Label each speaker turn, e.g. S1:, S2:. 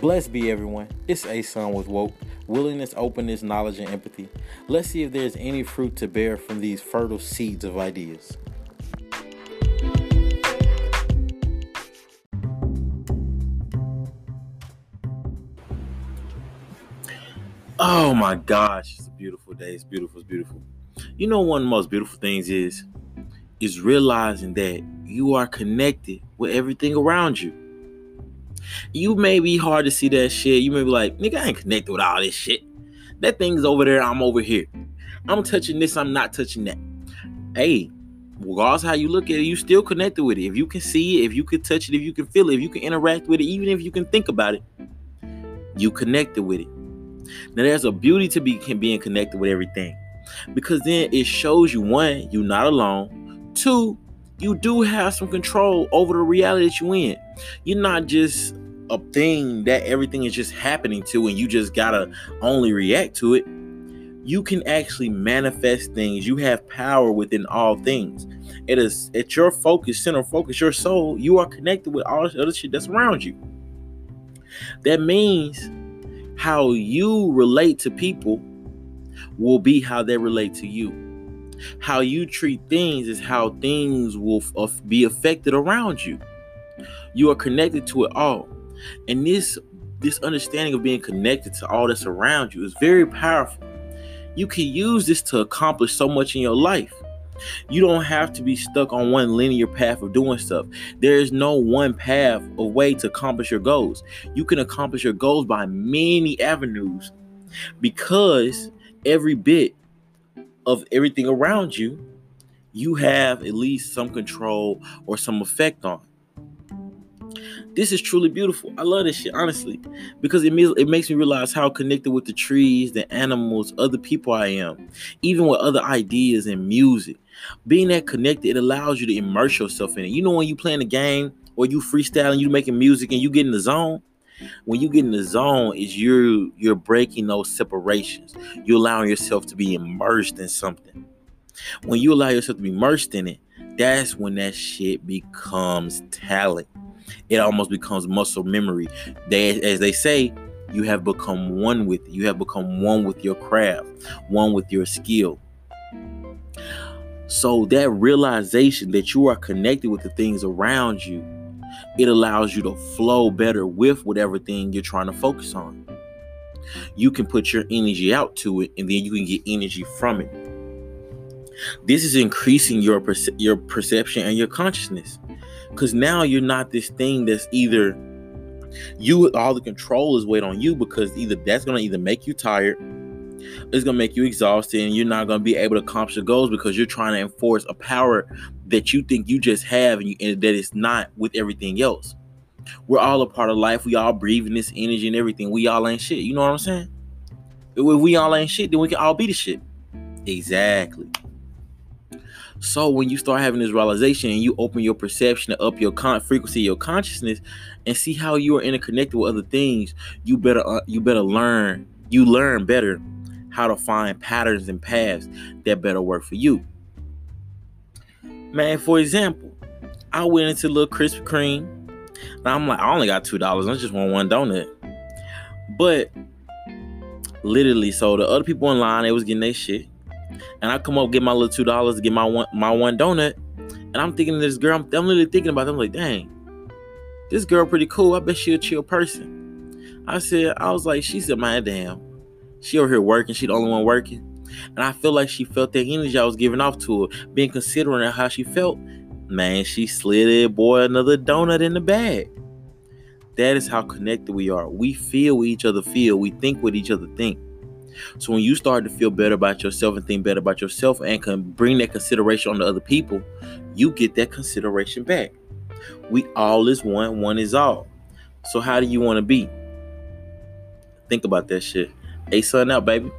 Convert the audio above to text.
S1: Blessed be everyone. It's A Son with Woke. Willingness, openness, knowledge, and empathy. Let's see if there's any fruit to bear from these fertile seeds of ideas. Oh my gosh, it's a beautiful day. It's beautiful. It's beautiful. You know, one of the most beautiful things is is realizing that you are connected with everything around you. You may be hard to see that shit. You may be like, nigga, I ain't connected with all this shit. That thing's over there, I'm over here. I'm touching this, I'm not touching that. Hey, regardless how you look at it, you still connected with it. If you can see it, if you can touch it, if you can feel it, if you can interact with it, even if you can think about it, you connected with it. Now there's a beauty to be can being connected with everything. Because then it shows you one, you're not alone. Two, you do have some control over the reality that you in. You're not just a thing that everything is just happening to and you just gotta only react to it. You can actually manifest things. You have power within all things. It is at your focus, center focus, your soul, you are connected with all the other shit that's around you. That means how you relate to people will be how they relate to you. How you treat things is how things will uh, be affected around you. You are connected to it all. And this this understanding of being connected to all that's around you is very powerful. You can use this to accomplish so much in your life. You don't have to be stuck on one linear path of doing stuff. There is no one path or way to accomplish your goals. You can accomplish your goals by many avenues because every bit of everything around you, you have at least some control or some effect on. This is truly beautiful. I love this shit, honestly, because it makes, it makes me realize how connected with the trees, the animals, other people I am, even with other ideas and music. Being that connected, it allows you to immerse yourself in it. You know, when you playing a game or you freestyling, you making music and you get in the zone. When you get in the zone, is you're you're breaking those separations. You're allowing yourself to be immersed in something. When you allow yourself to be immersed in it, that's when that shit becomes talent. It almost becomes muscle memory. They, as they say, you have become one with it. You have become one with your craft, one with your skill. So that realization that you are connected with the things around you, it allows you to flow better with whatever thing you're trying to focus on. You can put your energy out to it and then you can get energy from it. This is increasing your perce- your perception and your consciousness. Cuz now you're not this thing that's either you all the control is weight on you because either that's going to either make you tired it's gonna make you exhausted and you're not gonna be able to accomplish your goals because you're trying to enforce a power that you think you just have and, you, and that it's not with everything else. We're all a part of life. We all breathing this energy and everything. We all ain't shit. You know what I'm saying? If we all ain't shit, then we can all be the shit. Exactly. So when you start having this realization and you open your perception up your con- frequency, your consciousness, and see how you are interconnected with other things, you better uh, you better learn. You learn better how to find patterns and paths that better work for you. Man, for example, I went into little Krispy Kreme. Now I'm like, I only got two dollars. I just want one donut. But literally, so the other people in line, they was getting their shit. And I come up get my little two dollars get my one my one donut. And I'm thinking this girl, I'm, I'm literally thinking about them, like, dang, this girl pretty cool. I bet she a chill person. I said, I was like, she said, man, damn. She over here working. She the only one working. And I feel like she felt that energy I was giving off to her. Being considering how she felt, man, she slid it, boy, another donut in the bag. That is how connected we are. We feel what each other feel. We think what each other think. So when you start to feel better about yourself and think better about yourself and can bring that consideration on to other people, you get that consideration back. We all is one, one is all. So how do you want to be? Think about that shit. A Son out, baby.